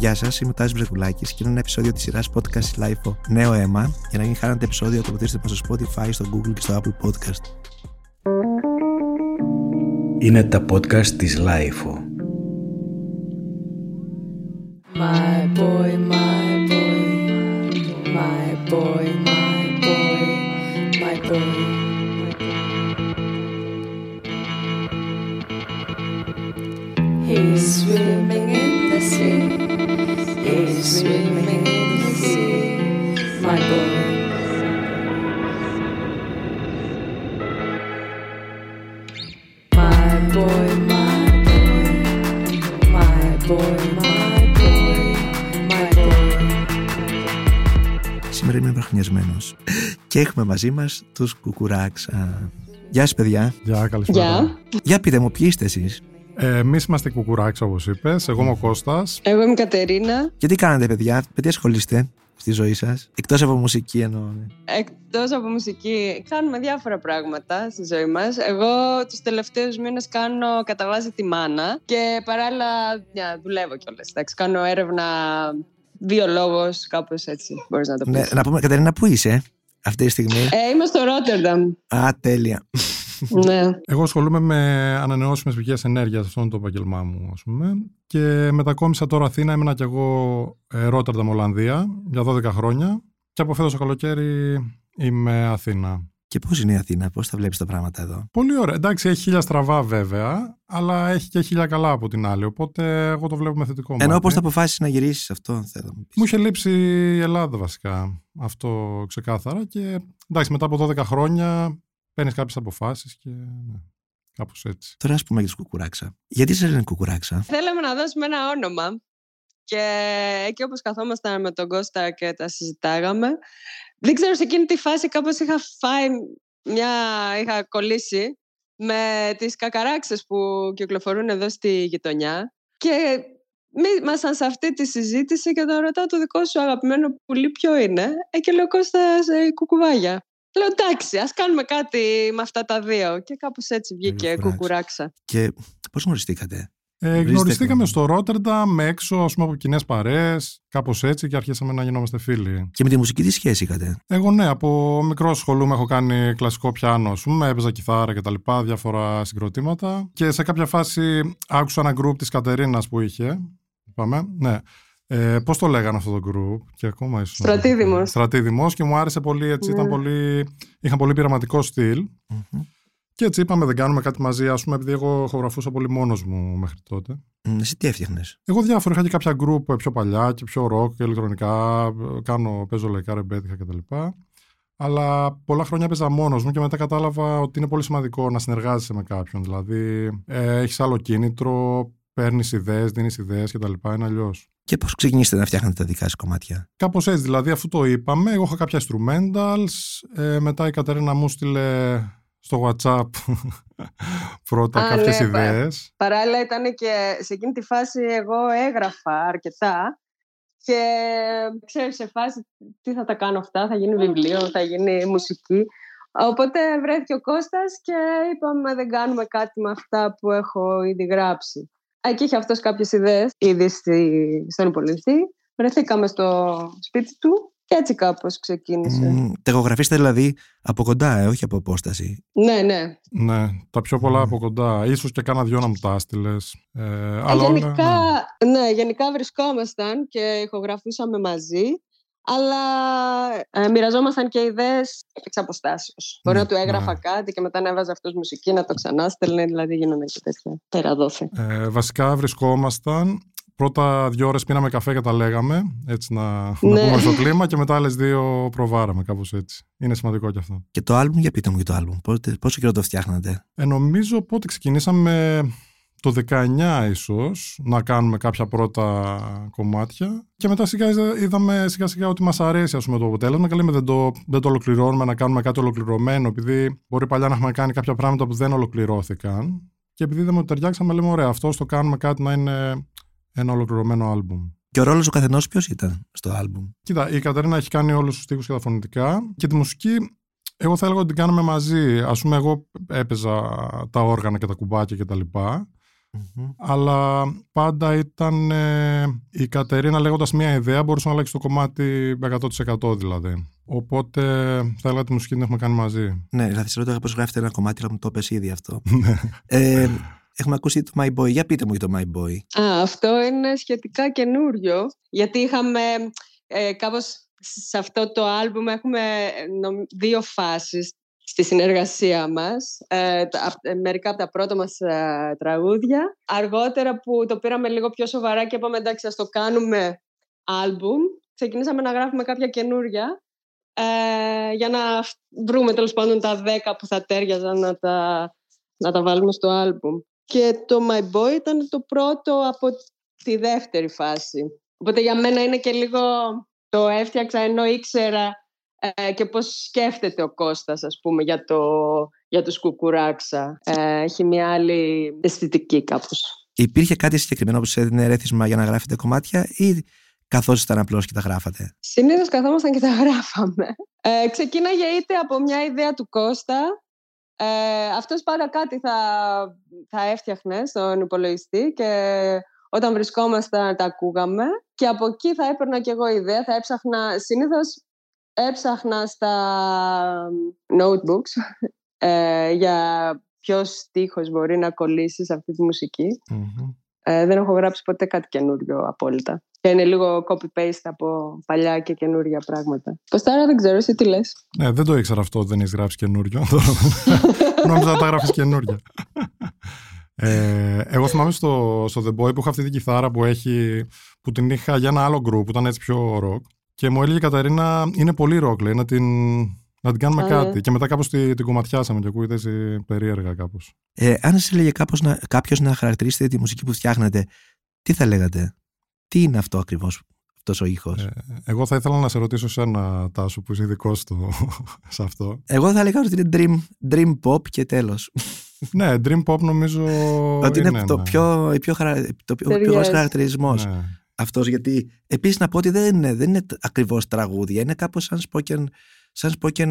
Γεια σας, είμαι ο Τάσο Μπρεκουλάκη και είναι ένα επεισόδιο της σειράς podcast Life Νέο Αίμα. Για να μην χάνετε επεισόδιο, τοποθετήστε μας στο Spotify, στο Google και στο Apple Podcast. Είναι τα podcast της Lifeo. My boy, my swimming in the sea. My boy. My boy, my boy, my boy, my boy, my boy. Σήμερα είμαι βραχνιασμένος. και έχουμε μαζί μας τους Κουκουράξα. Γεια σας, παιδιά. Γεια, καλησπέρα. Γεια. Για πείτε μου, ποιοι είστε εσείς; Ε, Εμεί είμαστε κουκουράξα, όπως είπες. Εγώ είμαι ο Κώστας. Εγώ είμαι η Κατερίνα. Και τι κάνετε, παιδιά, με τι ασχολείστε στη ζωή σας. Εκτός από μουσική εννοώ. ναι. Εκτός από μουσική, κάνουμε διάφορα πράγματα στη ζωή μας. Εγώ τους τελευταίους μήνες κάνω κατά βάση τη μάνα και παράλληλα yeah, δουλεύω κιόλας. Εντάξει, κάνω έρευνα βιολόγος, κάπως έτσι μπορείς να το πεις. Ναι, να πούμε, Κατερίνα, πού είσαι αυτή τη στιγμή; Ε, είμαι στο Ρότερνταμ. Α, τέλεια. Ναι. Εγώ ασχολούμαι με ανανεώσιμες πηγές ενέργειας, αυτό είναι το επαγγελμά μου, ας πούμε. Και μετακόμισα τώρα Αθήνα, έμεινα κι εγώ ε, Ρότερνταμ, Ολλανδία, για 12 χρόνια. Και από φέτος το καλοκαίρι είμαι Αθήνα. Και πώς είναι η Αθήνα, πώς τα βλέπεις τα πράγματα εδώ; Πολύ ωραία. Εντάξει, έχει χίλια στραβά βέβαια, αλλά έχει και χίλια καλά από την άλλη. Οπότε εγώ το βλέπω με θετικό μάτι. Ενώ πώς θα αποφάσισει να γυρίσεις αυτό, θέλω να μου πεις. Μου είχε λείψει η Ελλάδα βασικά. Αυτό ξεκάθαρα. Και εντάξει, μετά από 12 χρόνια παίρνεις κάποιες αποφάσεις και. Ναι, Κάπως έτσι. Τώρα, ας πούμε για τους Κουκουράξα. Γιατί σα λένε Κουκουράξα; Θέλαμε να δώσουμε ένα όνομα και εκεί όπως καθόμασταν με τον Κώστα και τα συζητάγαμε δεν ξέρω σε εκείνη τη φάση κάπως είχα φάει μια, είχα κολλήσει με τις κακαράξες που κυκλοφορούν εδώ στη γειτονιά και μη- ήμασταν σε αυτή τη συζήτηση και τον ρωτάω το δικό σου αγαπημένο πουλί ποιο είναι ε, και λέω Κώστας ε, κουκουβάγια. Λέω εντάξει, ας κάνουμε κάτι με αυτά τα δύο και κάπως έτσι βγήκε Κουκουράξα. κουκουράξα. Και πώς γνωριστήκατε; Ε, Γνωρίζετε γνωριστήκαμε ακόμα. στο Ρότερνταμ έξω ας πούμε, από κοινές παρέες, κάπως έτσι και αρχίσαμε να γινόμαστε φίλοι. Και με τη μουσική τι σχέση είχατε; Εγώ ναι, από μικρό ασχολούμαι, έχω κάνει κλασικό πιάνο, ας πούμε, έπαιζα κιθάρα και τα λοιπά, διάφορα συγκροτήματα. Και σε κάποια φάση άκουσα ένα γκρουπ της Κατερίνας που είχε. Είπαμε, ναι. Ε, Πώς το λέγανε αυτό το γκρουπ, και ακόμα ίσως. Στρατίδημος. Στρατίδημος και μου άρεσε πολύ έτσι. Ήταν Ναι. πολύ, είχαν πολύ πειραματικό στυλ. Μμμ. Και έτσι είπαμε, δεν κάνουμε κάτι μαζί, ας πούμε, επειδή εγώ χογραφούσα πολύ μόνος μου μέχρι τότε. Μ, Εσύ τι έφτιαχνες; Εγώ διάφορα είχα και κάποια γκρουπ πιο παλιά και πιο rock και ηλεκτρονικά. ε, Κάνω, παίζω λαϊκά, ρεμπέτικα κτλ. Αλλά πολλά χρόνια έπαιζα μόνος μου και μετά κατάλαβα ότι είναι πολύ σημαντικό να συνεργάζεσαι με κάποιον. Δηλαδή, ε, έχεις άλλο κίνητρο, παίρνεις ιδέες, δίνεις ιδέες κτλ. Είναι αλλιώς. Και πώς ξεκινήσατε να φτιάχνετε τα δικά σας κομμάτια; Κάπως έτσι, δηλαδή, αφού το είπαμε, εγώ είχα κάποια instrumentals. Ε, μετά η Κατερίνα μου στείλε στο WhatsApp πρώτα Α, κάποιες ναι, ιδέες. Παράλληλα ήταν και σε εκείνη τη φάση εγώ έγραφα αρκετά και ξέρεις σε φάση τι θα τα κάνω αυτά, θα γίνει βιβλίο, θα γίνει μουσική. Οπότε βρέθηκε ο Κώστας και είπαμε δεν κάνουμε κάτι με αυτά που έχω ήδη γράψει. Εκεί είχε αυτός κάποιες ιδέες ήδη στη, στον υπολογιστή. Βρεθήκαμε στο σπίτι του και έτσι κάπως ξεκίνησε. Μ, Τα ηχογραφήσετε δηλαδή από κοντά, ε, όχι από απόσταση. Ναι, ναι. Ναι, τα πιο πολλά Μμμ. από κοντά. Ίσως και κάνα δυο να μου τα έστειλες. Ε, Ε, αλλά όλα, γενικά, ναι. ναι, γενικά βρισκόμασταν και ηχογραφούσαμε μαζί, αλλά ε, μοιραζόμασταν και ιδέες εξ αποστάσεως. Μπορεί Ναι, να του έγραφα ναι. κάτι και μετά να έβαζε αυτός μουσική, να το ξανά στέλνε, δηλαδή γίνονταν και τέτοια τεραδόθη. Ε, βασικά βρισκόμασταν. Πρώτα δύο ώρες πίναμε καφέ και τα λέγαμε, έτσι να, να Ναι. πούμε στο κλίμα και μετά άλλες δύο προβάραμε κάπως έτσι. Είναι σημαντικό και αυτό. Και το άλμπουμ, για πείτε μου για το άλμπουμ. Πότε, πόσο καιρό το φτιάχνατε; Ε, νομίζω πότε ξεκινήσαμε το 19 ίσως να κάνουμε κάποια πρώτα κομμάτια και μετά σιγά είδαμε σιγά σιγά ότι μας αρέσει ας πούμε, το αποτέλεσμα και λέμε δεν το, δεν το ολοκληρώνουμε να κάνουμε κάτι ολοκληρωμένο επειδή μπορεί παλιά να έχουμε κάνει κάποια πράγματα που δεν ολοκληρώθηκαν και επειδή είδαμε ότι ταιριάξαμε λέμε ωραία αυτός το κάνουμε κάτι να είναι ένα ολοκληρωμένο άλμπουμ. Και ο ρόλος του καθενός ποιος ήταν στο άλμπουμ; Κοίτα, η Κατερίνα έχει κάνει όλους τους στίχους και τα φωνητικά και τη μουσική εγώ θα έλεγα ότι την κάνουμε μαζί. Ας πούμε εγώ έπαιζα τα όργανα και τα κουμπάκια και τα λοιπά Μμμ. Αλλά πάντα ήταν ε, η Κατερίνα λέγοντας μια ιδέα μπορούσε να αλλάξει το κομμάτι 100% δηλαδή. Οπότε θα έλεγα τη μουσική την έχουμε κάνει μαζί; Ναι, δηλαδή σε ρώταγα πώ γράφετε ένα κομμάτι, αλλά μου το πες ήδη αυτό. ε, έχουμε ακούσει το My Boy. Για πείτε μου για το My Boy. Α, αυτό είναι σχετικά καινούριο, γιατί είχαμε ε, κάπως σε αυτό το άλμπουμ έχουμε ε, νομ- δύο φάσεις στη συνεργασία μας. Ε, τα- απ- ε, μερικά από τα πρώτα μας ε, τραγούδια. Αργότερα που το πήραμε λίγο πιο σοβαρά και είπαμε εντάξει ας το κάνουμε άλμπουμ, ξεκινήσαμε να γράφουμε κάποια καινούρια ε, για να βρούμε τέλος πάντων τα δέκα που θα τέριαζαν να τα, να τα βάλουμε στο άλμπουμ. Και το My Boy ήταν το πρώτο από τη δεύτερη φάση. Οπότε για μένα είναι και λίγο το έφτιαξα ενώ ήξερα ε, και πώς σκέφτεται ο Κώστας ας πούμε για, το, για τους κουκουράξα. Ε, έχει μια άλλη αισθητική κάπως. Υπήρχε κάτι συγκεκριμένο που σε έδινε ρέθισμα για να γράφετε κομμάτια ή καθώς ήταν απλώς και τα γράφατε; Συνήθως καθόμασταν και τα γράφαμε. Ε, ξεκίναγε είτε από μια ιδέα του Κώστα. Ε, αυτός πάντα κάτι θα, θα έφτιαχνε στον υπολογιστή και όταν βρισκόμασταν τα ακούγαμε. Και από εκεί θα έπαιρνα κι εγώ ιδέα, θα έψαχνα, συνήθως έψαχνα στα notebooks ε, για ποιος στίχος μπορεί να κολλήσει σε αυτή τη μουσική. Ε, δεν έχω γράψει ποτέ κάτι καινούριο απόλυτα. Και είναι λίγο copy-paste από παλιά και καινούρια πράγματα. Κωστάρα δεν ξέρω, εσύ τι λες; Ναι, δεν το ήξερα αυτό, δεν έχεις γράψει καινούριο. Νόμιζα να τα γράφεις καινούρια. Ε, εγώ θυμάμαι στο, στο The Boy που είχα αυτή την κιθάρα που, έχει, που την είχα για ένα άλλο group που ήταν έτσι πιο rock. Και μου έλεγε η Καταρίνα, είναι πολύ rock, λέει, να την, να την κάνουμε Α, κάτι. ναι. Και μετά κάπως τη, την κομματιάσαμε και ακούγεται έτσι περίεργα κάπως. Ε, αν σας έλεγε κάπως να, κάποιος να χαρακτηρίσετε τη μουσική που φτιάχνετε, τι θα λέγατε, Τι είναι αυτό ακριβώς, αυτός ο ήχος; Ε, εγώ θα ήθελα να σε ρωτήσω σένα, Τάσο, που είσαι ειδικό σε αυτό. Εγώ θα έλεγα ότι είναι dream, dream pop και τέλος. ναι, Dream Pop νομίζω. ότι είναι, το ένα- πιο, πιο, χαρα... το πιο, πιο Ταιριάζει. ωραίος χαρακτηρισμός Ναι. Αυτός γιατί επίσης να πω ότι δεν είναι, δεν είναι ακριβώς τραγούδια είναι κάπως σαν spoken, σαν spoken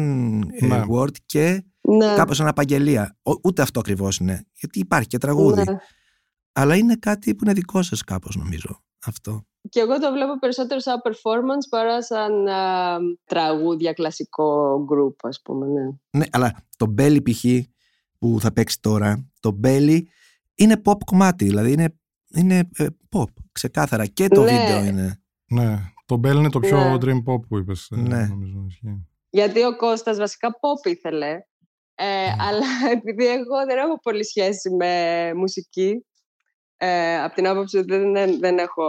ε, Ναι. word και Ναι. κάπως σαν απαγγελία Ο- ούτε αυτό ακριβώς είναι γιατί υπάρχει και τραγούδι Ναι. αλλά είναι κάτι που είναι δικό σας κάπως νομίζω αυτό Και εγώ το βλέπω περισσότερο σαν performance παρά σαν α, τραγούδια, κλασικό group, ας πούμε, ναι. ναι, αλλά το Belly π.χ. που θα παίξει τώρα το Belly είναι pop κομμάτι δηλαδή είναι, είναι ε, pop ξεκάθαρα και το Ναι. βίντεο είναι ναι. Το Bell είναι το πιο Ναι. Dream Pop που είπες. ε, Ναι. Νομίζω, ισχύει. Γιατί ο Κώστας βασικά pop ήθελε. Ε, Αλλά επειδή εγώ δεν έχω πολύ σχέση με μουσική, ε, από την άποψη ότι δεν, δεν, δεν έχω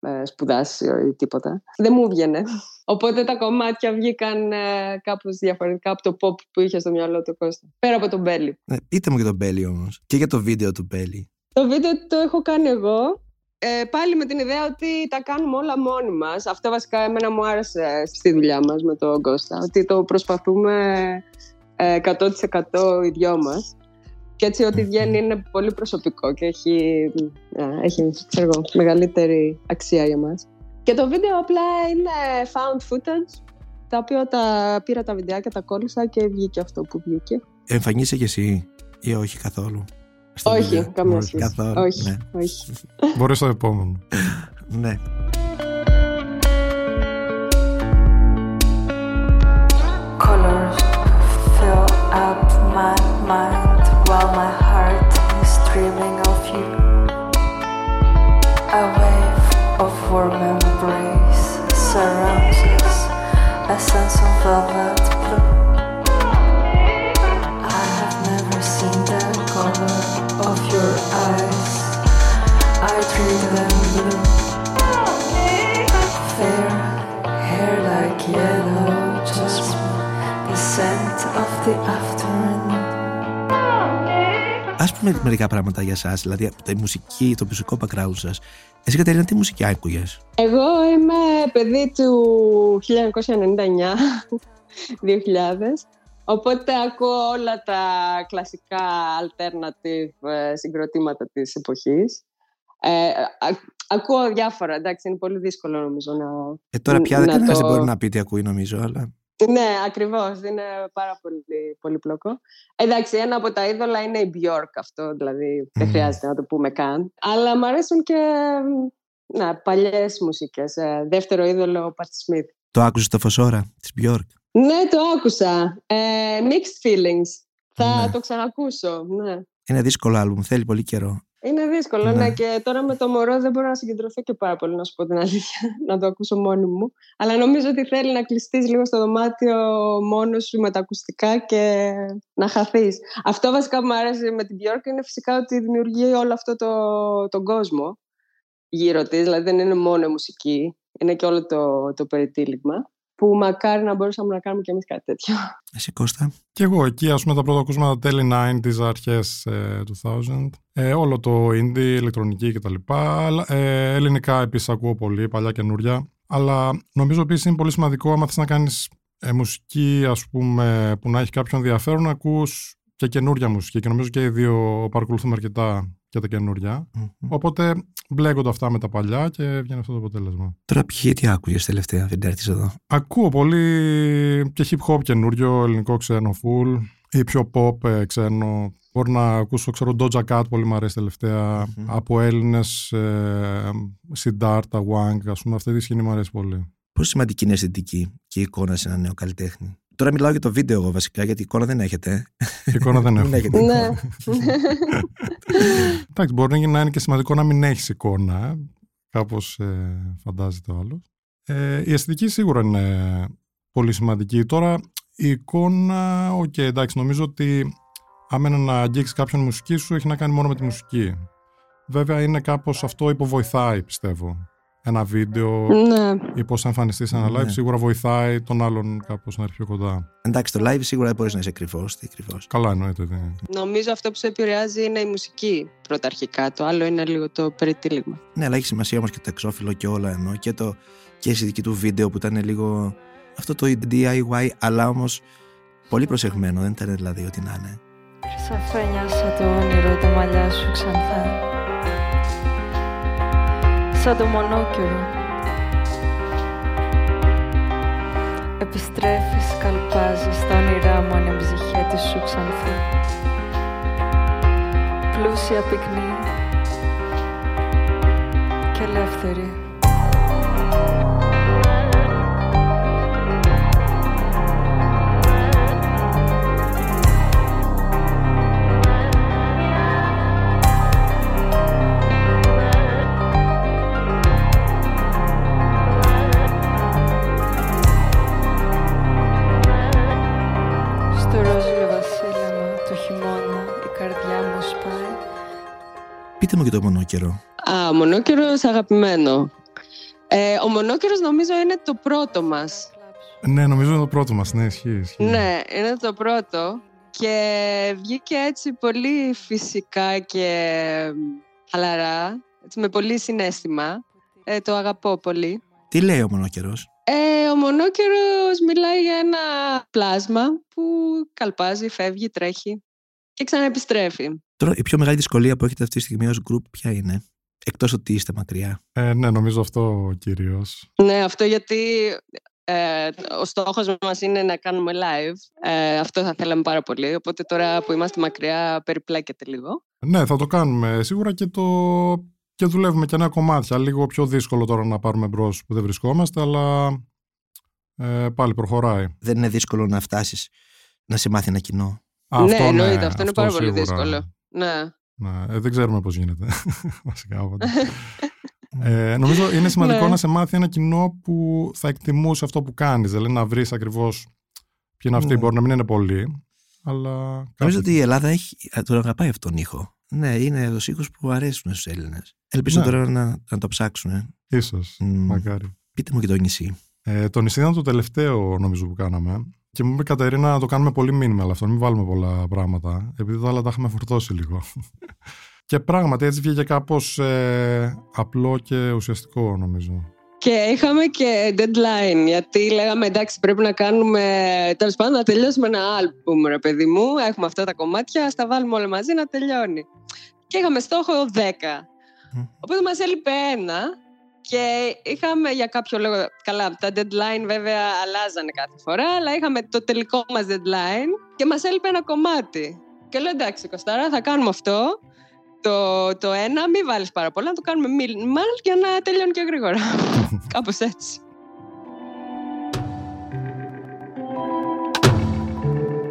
ε, σπουδάσει ή τίποτα, δεν μου βγαινε. Οπότε τα κομμάτια βγήκαν ε, κάπως διαφορετικά από το pop που είχε στο μυαλό του Κώστα. Πέρα από τον Μπέλι. ναι, πείτε μου για το Belly όμως και για το βίντεο του Belly Το βίντεο το έχω κάνει εγώ. Ε, πάλι με την ιδέα ότι τα κάνουμε όλα μόνοι μας. Αυτό βασικά εμένα μου άρεσε στη δουλειά μας με τον Κώστα. Ότι το προσπαθούμε ε, 100% οι δυο μας. Και έτσι ό,τι βγαίνει είναι πολύ προσωπικό και έχει, ε, έχει ξέρω εγώ, μεγαλύτερη αξία για μας. Και το βίντεο απλά είναι found footage, τα οποία τα πήρα τα βιντεάκια, τα κόλλησα και βγήκε αυτό που βγήκε. εμφανίσαι και εσύ ή όχι καθόλου; Στο όχι, βίντεο? καμία όχι, σχέση. καθόλου, όχι, ναι. όχι. Μπορεί στο επόμενο. ναι. Colors fill up my mind while my heart is dreaming of you. A wave of warm embrace surrounds us, a sense of velvet blue. Of the afternoon. Ας πούμε μερικά πράγματα για σας, δηλαδή από τη μουσική, το μουσικό background σας. Εσύ Κατερίνα, τι μουσική άκουγες; Εγώ είμαι παιδί του 1999-2000, οπότε ακούω όλα τα κλασικά alternative ε, συγκροτήματα της εποχής. Ε, α- ακούω διάφορα, εντάξει, είναι πολύ δύσκολο νομίζω να... Ε, τώρα πια Να δεν κανένας το- δεν μπορεί να πει τι ακούει νομίζω, αλλά... Ναι, ακριβώς. Είναι πάρα πολύ πολύπλοκο. Εντάξει, ένα από τα είδωλα είναι η Björk αυτό, δηλαδή δεν Μμμ. χρειάζεται να το πούμε καν. Αλλά μου αρέσουν και να, παλιές μουσικές. Ε, Δεύτερο είδωλο, ο Πατ Σμιθ. Το άκουσες το Φωσόρα της Björk; Ναι, το άκουσα. Ε, mixed feelings. Θα Ναι. το ξανακούσω, ναι. Είναι δύσκολο άλμπουμ, θέλει πολύ καιρό. Είναι δύσκολο, Ναι. ναι. Και τώρα με το μωρό δεν μπορώ να συγκεντρωθώ και πάρα πολύ, να σου πω την αλήθεια, να το ακούσω μόνη μου. Αλλά νομίζω ότι θέλει να κλειστείς λίγο στο δωμάτιο μόνος σου με τα ακουστικά και να χαθείς. Αυτό βασικά που μου αρέσει με την Björk είναι φυσικά ότι δημιουργεί όλο αυτό το, τον κόσμο γύρω της. Δηλαδή δεν είναι μόνο η μουσική, είναι και όλο το, το περιτύλιγμα. Που μακάρι να μπορούσαμε να κάνουμε κι εμείς κάτι τέτοιο. Εσύ Κώστα. Και εγώ εκεί, ας πούμε, τα πρώτα ακούσματα τέλη 90s, αρχές ε, 2000. Ε, όλο το indie, ηλεκτρονική κτλ. Αλλά, Ε, ελληνικά επίσης ακούω πολύ, παλιά καινούρια. Αλλά νομίζω επίσης είναι πολύ σημαντικό, άμα θες να κάνεις ε, μουσική, ας πούμε, που να έχει κάποιον ενδιαφέρον, να ακούς και καινούρια μουσική. Και νομίζω και οι δύο παρακολουθούμε αρκετά και τα καινούρια. Μμμ. Οπότε μπλέκονται αυτά με τα παλιά και βγαίνει αυτό το αποτέλεσμα. Τώρα ποιοι τι άκουγες τελευταία, δεν έρθεις εδώ; Ακούω πολύ και hip hop καινούριο, ελληνικό ξένο full ή πιο pop ε, ξένο. Μπορώ να ακούσω, ξέρω, Doja Cat, πολύ μου αρέσει τελευταία. Μμμ. Από Έλληνες, ε, Siddhartha, Wang, ας πούμε, αυτή τη σκηνή μου αρέσει πολύ. Πόσο σημαντική είναι η αισθητική και η εικόνα σε ένα νέο καλλιτέχνη; Τώρα μιλάω για το βίντεο εγώ βασικά, γιατί εικόνα δεν έχετε. Η εικόνα δεν Δεν έχω. έχετε ναι. εικόνα. Εντάξει, μπορεί να είναι και σημαντικό να μην έχεις εικόνα. Ε. Κάπως ε, φαντάζεται ο άλλος. Ε, η αισθητική σίγουρα είναι πολύ σημαντική. Τώρα η εικόνα, οκ, εντάξει, νομίζω ότι άμα είναι να αγγίξεις κάποιον μουσική σου, έχει να κάνει μόνο με τη μουσική. Βέβαια είναι κάπως αυτό υποβοηθάει, πιστεύω. Ένα βίντεο ναι. ή πώς θα εμφανιστείς σε ένα live, Ναι. σίγουρα βοηθάει τον άλλον κάπως να έρθει πιο κοντά. Εντάξει, το live σίγουρα δεν μπορείς να είσαι κρυφό. Τι κρυφό. Καλά εννοείται. ναι. Νομίζω αυτό που σε επηρεάζει είναι η μουσική πρωταρχικά. Το άλλο είναι λίγο το περιτύλιγμα. Ναι, αλλά έχει σημασία όμως και το εξώφυλλο και όλα ενώ. Και, το, και η αισθητική του βίντεο που ήταν λίγο. Αυτό το DIY, αλλά όμως πολύ προσεγμένο. Δεν ήταν δηλαδή ό,τι να είναι. Χρυσαφένια σαν το όνειρο τα μαλλιά σου ξανθά Σαν το μονόκυρο. Επιστρέφεις, καλπάζεις στα όνειρά μου ανεμψυχέτη σου ξανθά Πλούσια πυκνή και ελεύθερη Πείτε μου και το μονόκερο. Α, ο μονόκερος αγαπημένο. Ε, ο μονόκερος νομίζω είναι το πρώτο μας. Ναι, νομίζω είναι το πρώτο μας. Ναι, ισχύει. ισχύει. Ναι, είναι το πρώτο. Και βγήκε έτσι πολύ φυσικά και χαλαρά, έτσι, με πολύ συνέστημα. Ε, το αγαπώ πολύ. Τι λέει ο μονόκερο. Ε, ο μονόκερος μιλάει για ένα πλάσμα που καλπάζει, φεύγει, τρέχει και ξαναεπιστρέφει. Τώρα η πιο μεγάλη δυσκολία που έχετε αυτή τη στιγμή ως group ποια είναι; Εκτός ότι είστε μακριά. Ε, ναι, νομίζω αυτό κυρίως. Ναι, αυτό γιατί ε, ο στόχος μας είναι να κάνουμε live. Ε, αυτό θα θέλαμε πάρα πολύ. Οπότε τώρα που είμαστε μακριά περιπλέκεται λίγο. Ναι, θα το κάνουμε σίγουρα και το. Και δουλεύουμε και νέα κομμάτια. Λίγο πιο δύσκολο τώρα να πάρουμε μπρος που δεν βρισκόμαστε, αλλά ε, πάλι προχωράει. Δεν είναι δύσκολο να φτάσεις να σε μάθει ένα κοινό; Α, ναι, εννοείται. Αυτό, είναι αυτό πάρα πολύ σίγουρα. δύσκολο. Ναι. Ναι, ε, δεν ξέρουμε πώς γίνεται. Βασικά. οπότε. ε, νομίζω είναι σημαντικό Ναι. να σε μάθει ένα κοινό που θα εκτιμούσε αυτό που κάνεις. Δηλαδή να βρεις ακριβώς ποιοι είναι αυτοί. Ναι. Μπορεί να μην είναι πολλοί, αλλά... Νομίζω κάποιοι- ότι η Ελλάδα έχει, α, τον αγαπάει αυτόν τον ήχο. Ναι, είναι ο ήχος που αρέσουν στους Έλληνες. Ελπίζω Ναι. τώρα να, να το ψάξουν. Ε. Ίσως, Μμ. μακάρι. Πείτε μου και το νησί. Ε, το νησί ήταν το τελευταίο νομίζω που κάναμε. Και μου είπε η Κατερίνα να το κάνουμε πολύ minimal αυτό, να μην βάλουμε πολλά πράγματα. Επειδή τα άλλα τα είχαμε φορτώσει λίγο. και πράγματι έτσι βγήκε κάπως ε, απλό και ουσιαστικό νομίζω. Και είχαμε και deadline, γιατί λέγαμε εντάξει πρέπει να κάνουμε, τέλος πάντων να τελειώσουμε ένα άλμπουμ ρε παιδί μου, έχουμε αυτά τα κομμάτια, ας τα βάλουμε όλα μαζί να τελειώνει. Και είχαμε στόχο 10. Μμ. Οπότε μας έλειπε ένα Και είχαμε για κάποιο λόγο. Καλά, τα deadline βέβαια αλλάζανε κάθε φορά, αλλά είχαμε το τελικό μας deadline και μας έλειπε ένα κομμάτι. Και λέω εντάξει, Κωστάρα, θα κάνουμε αυτό. Το, το ένα, μην βάλεις πάρα πολλά, να το κάνουμε minimal για να τελειώνει και γρήγορα. Κάπως έτσι.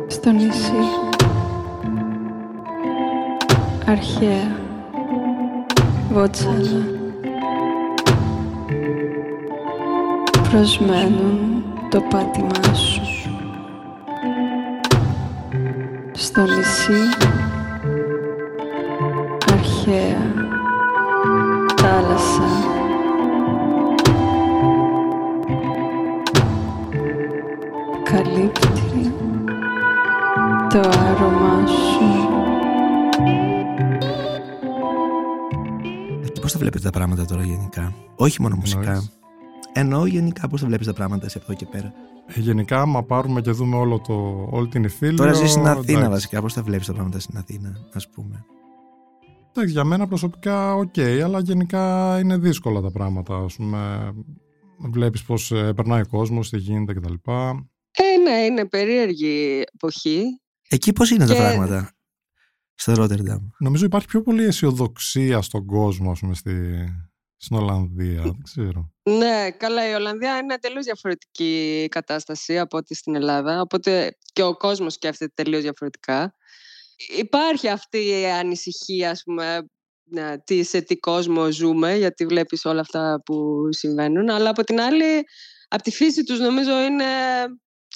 Στο νησί Αρχαία Βότσαλα Προσμένουν το πάτημά σου Στο νησί Αρχαία Θάλασσα Καλύπτει το άρωμά σου Και πώς τα βλέπετε τα πράγματα τώρα γενικά; Όχι μόνο μουσικά. Εννοείς; Εννοώ γενικά πώς τα βλέπεις τα πράγματα εσύ από εδώ και πέρα; Ε, Γενικά, άμα πάρουμε και δούμε όλο το, όλη την υφήλιο... Τώρα ζεις στην Αθήνα εντάξει. βασικά. Πώς τα βλέπεις τα πράγματα στην Αθήνα, ας πούμε; Εντάξει, για μένα προσωπικά οκ, αλλά γενικά είναι δύσκολα τα πράγματα. Ας πούμε, βλέπεις πώς ε, περνάει ο κόσμος, τι γίνεται κτλ. Ε, ναι, είναι περίεργη εποχή. Εκεί πώς είναι τα Και- πράγματα στο Ρότερνταμ; Νομίζω υπάρχει πιο πολύ αισιοδοξία στον κόσμο, ας πούμε, στη, στην Ολλανδία. Δεν ξέρω. Ναι, καλά, η Ολλανδία είναι τελείως διαφορετική κατάσταση από ό,τι στην Ελλάδα, οπότε και ο κόσμος σκέφτεται τελείως διαφορετικά. Υπάρχει αυτή η ανησυχία, ας πούμε, ναι, τι σε τι κόσμο ζούμε, γιατί βλέπεις όλα αυτά που συμβαίνουν, αλλά από την άλλη, από τη φύση τους νομίζω είναι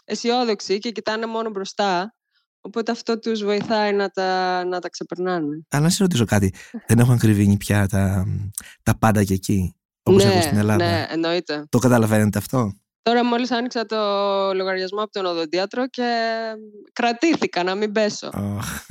αισιόδοξοι και κοιτάνε μόνο μπροστά, οπότε αυτό τους βοηθάει να τα, να τα ξεπερνάνε. Αλλά να σε ρωτήσω κάτι. Δεν έχουν κρυβίνει πια τα, τα πάντα και εκεί. Όπως ναι, έχω στην Ελλάδα; ναι, εννοείται. Το καταλαβαίνετε αυτό; Τώρα μόλις άνοιξα το λογαριασμό από τον οδοντίατρο και κρατήθηκα να μην πέσω. Αχ.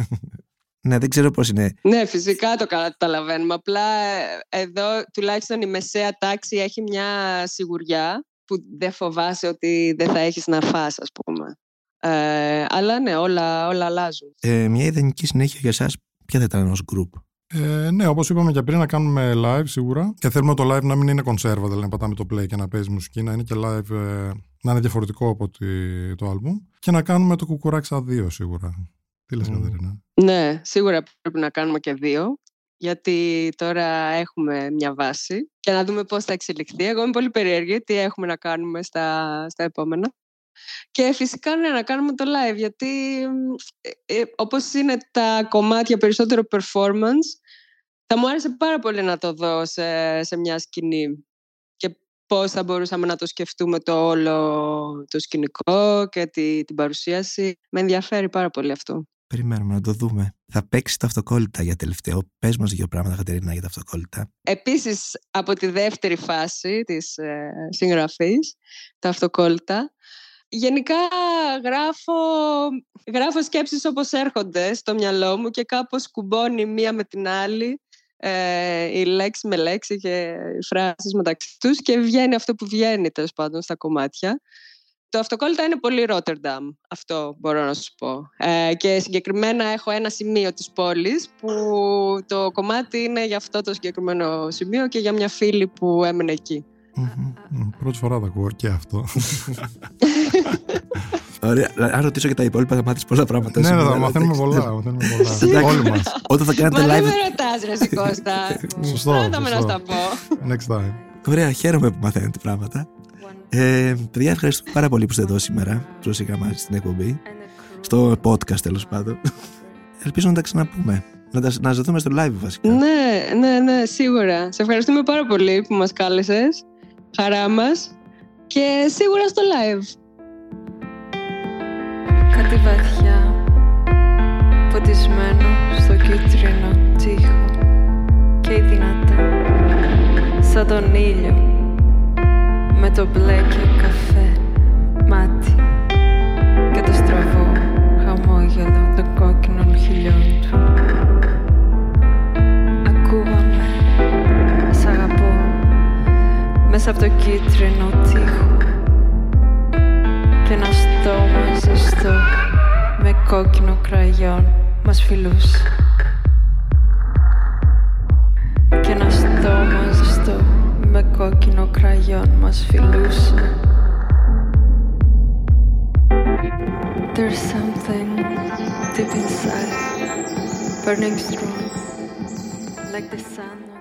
ναι, δεν ξέρω πώς είναι. Ναι, φυσικά το καταλαβαίνουμε. Απλά ε, εδώ τουλάχιστον η μεσαία τάξη έχει μια σιγουριά που δεν φοβάσαι ότι δεν θα έχεις να φας, ας πούμε. Ε, αλλά ναι, όλα, όλα αλλάζουν. Ε, μια ιδανική συνέχεια για εσάς, ποια θα ήταν ως group; Ε, ναι, όπως είπαμε και πριν, να κάνουμε live σίγουρα. Και θέλουμε το live να μην είναι κονσέρβα, δηλαδή να πατάμε το play και να παίζει μουσική, να είναι και live, ε, να είναι διαφορετικό από τη- το album. Και να κάνουμε το κουκουράξα 2 σίγουρα. Τι λες, Μμμ. Κατερίνα; Ναι, σίγουρα πρέπει να κάνουμε και δύο. Γιατί τώρα έχουμε μια βάση και να δούμε πώς θα εξελιχθεί. Εγώ είμαι πολύ περίεργη τι έχουμε να κάνουμε στα, στα επόμενα. Και φυσικά ναι, να κάνουμε το live, γιατί μ, ε, ε, όπως είναι τα κομμάτια περισσότερο performance, θα μου άρεσε πάρα πολύ να το δω σε, σε μια σκηνή και πώς θα μπορούσαμε να το σκεφτούμε το όλο το σκηνικό και τη, την παρουσίαση. Με ενδιαφέρει πάρα πολύ αυτό. Περιμένουμε να το δούμε. Θα παίξει τα αυτοκόλλητα για τελευταίο. Πες μας δύο πράγματα, Κατερίνα, για τα αυτοκόλλητα. Επίσης, από τη δεύτερη φάση της ε, συγγραφής, τα αυτοκόλλητα, γενικά γράφω, γράφω σκέψεις όπως έρχονται στο μυαλό μου και κάπως κουμπώνει μία με την άλλη ε, η λέξη με λέξη και οι φράσεις μεταξύ τους και βγαίνει αυτό που βγαίνει τέλος πάντων στα κομμάτια. Το αυτοκόλλητα είναι πολύ Ρότερνταμ, αυτό μπορώ να σου πω. Ε, και συγκεκριμένα έχω ένα σημείο της πόλης που το κομμάτι είναι για αυτό το συγκεκριμένο σημείο και για μια φίλη που έμενε εκεί. Μμμ. Μ, Πρώτη φορά το ακούω και αυτό. Ωραία. Αν ρωτήσω και τα υπόλοιπα, θα μάθεις πολλά πράγματα. ναι, σήμερα, θα μαθαίνουμε εντάξει. πολλά. μαθαίνουμε πολλά. Εντάξει. Όλοι μας. Όταν θα κάνετε Μα δεν live. με ρωτάς ρε εσύ, Κώστα. Σωστό, Πάντα με να σωστό. στα πω. Next time. Ωραία, χαίρομαι που μαθαίνετε πράγματα. Ε, παιδιά, ευχαριστώ πάρα πολύ που είστε εδώ σήμερα. Προσήκα μαζί στην εκπομπή. Στο podcast τέλος πάντων. Ελπίζω να τα ξαναπούμε. Να, τα, να σας δούμε στο live βασικά. Ναι, ναι, ναι, σίγουρα. Σε ευχαριστούμε πάρα πολύ που μας κάλεσες. Χαρά μας. Και σίγουρα στο live. Κάτι βαθιά Ποτισμένο στο κίτρινο τοίχο Και δυνατά Σαν τον ήλιο Με το μπλε και καφέ Μάτι Και το στραβό χαμόγελο των κόκκινων χιλιών του. Ακούγαμε Σ' αγαπώ Μέσα από το κίτρινο τοίχο ζεστό με κόκκινο κραγιόν μας φιλούσε. Και ένα στόμα ζεστό με κόκκινο κραγιόν μας φιλούσε There's something deep inside Burning strong Like the sun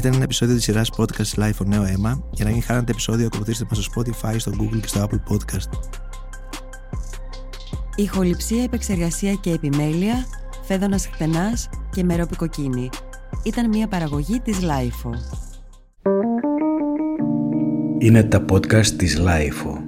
Ήταν ένα επεισόδιο της σειράς podcast Live on Νέο Αίμα. Για να μην χάνετε επεισόδιο, ακολουθήστε μας στο Spotify, στο Google και στο Apple Podcast. Ηχοληψία, επεξεργασία και επιμέλεια, Φέδωνας Χτενάς και Μερόπη Κοκκίνη. Ήταν μια παραγωγή της Lifeo. Είναι τα podcast της Lifeo.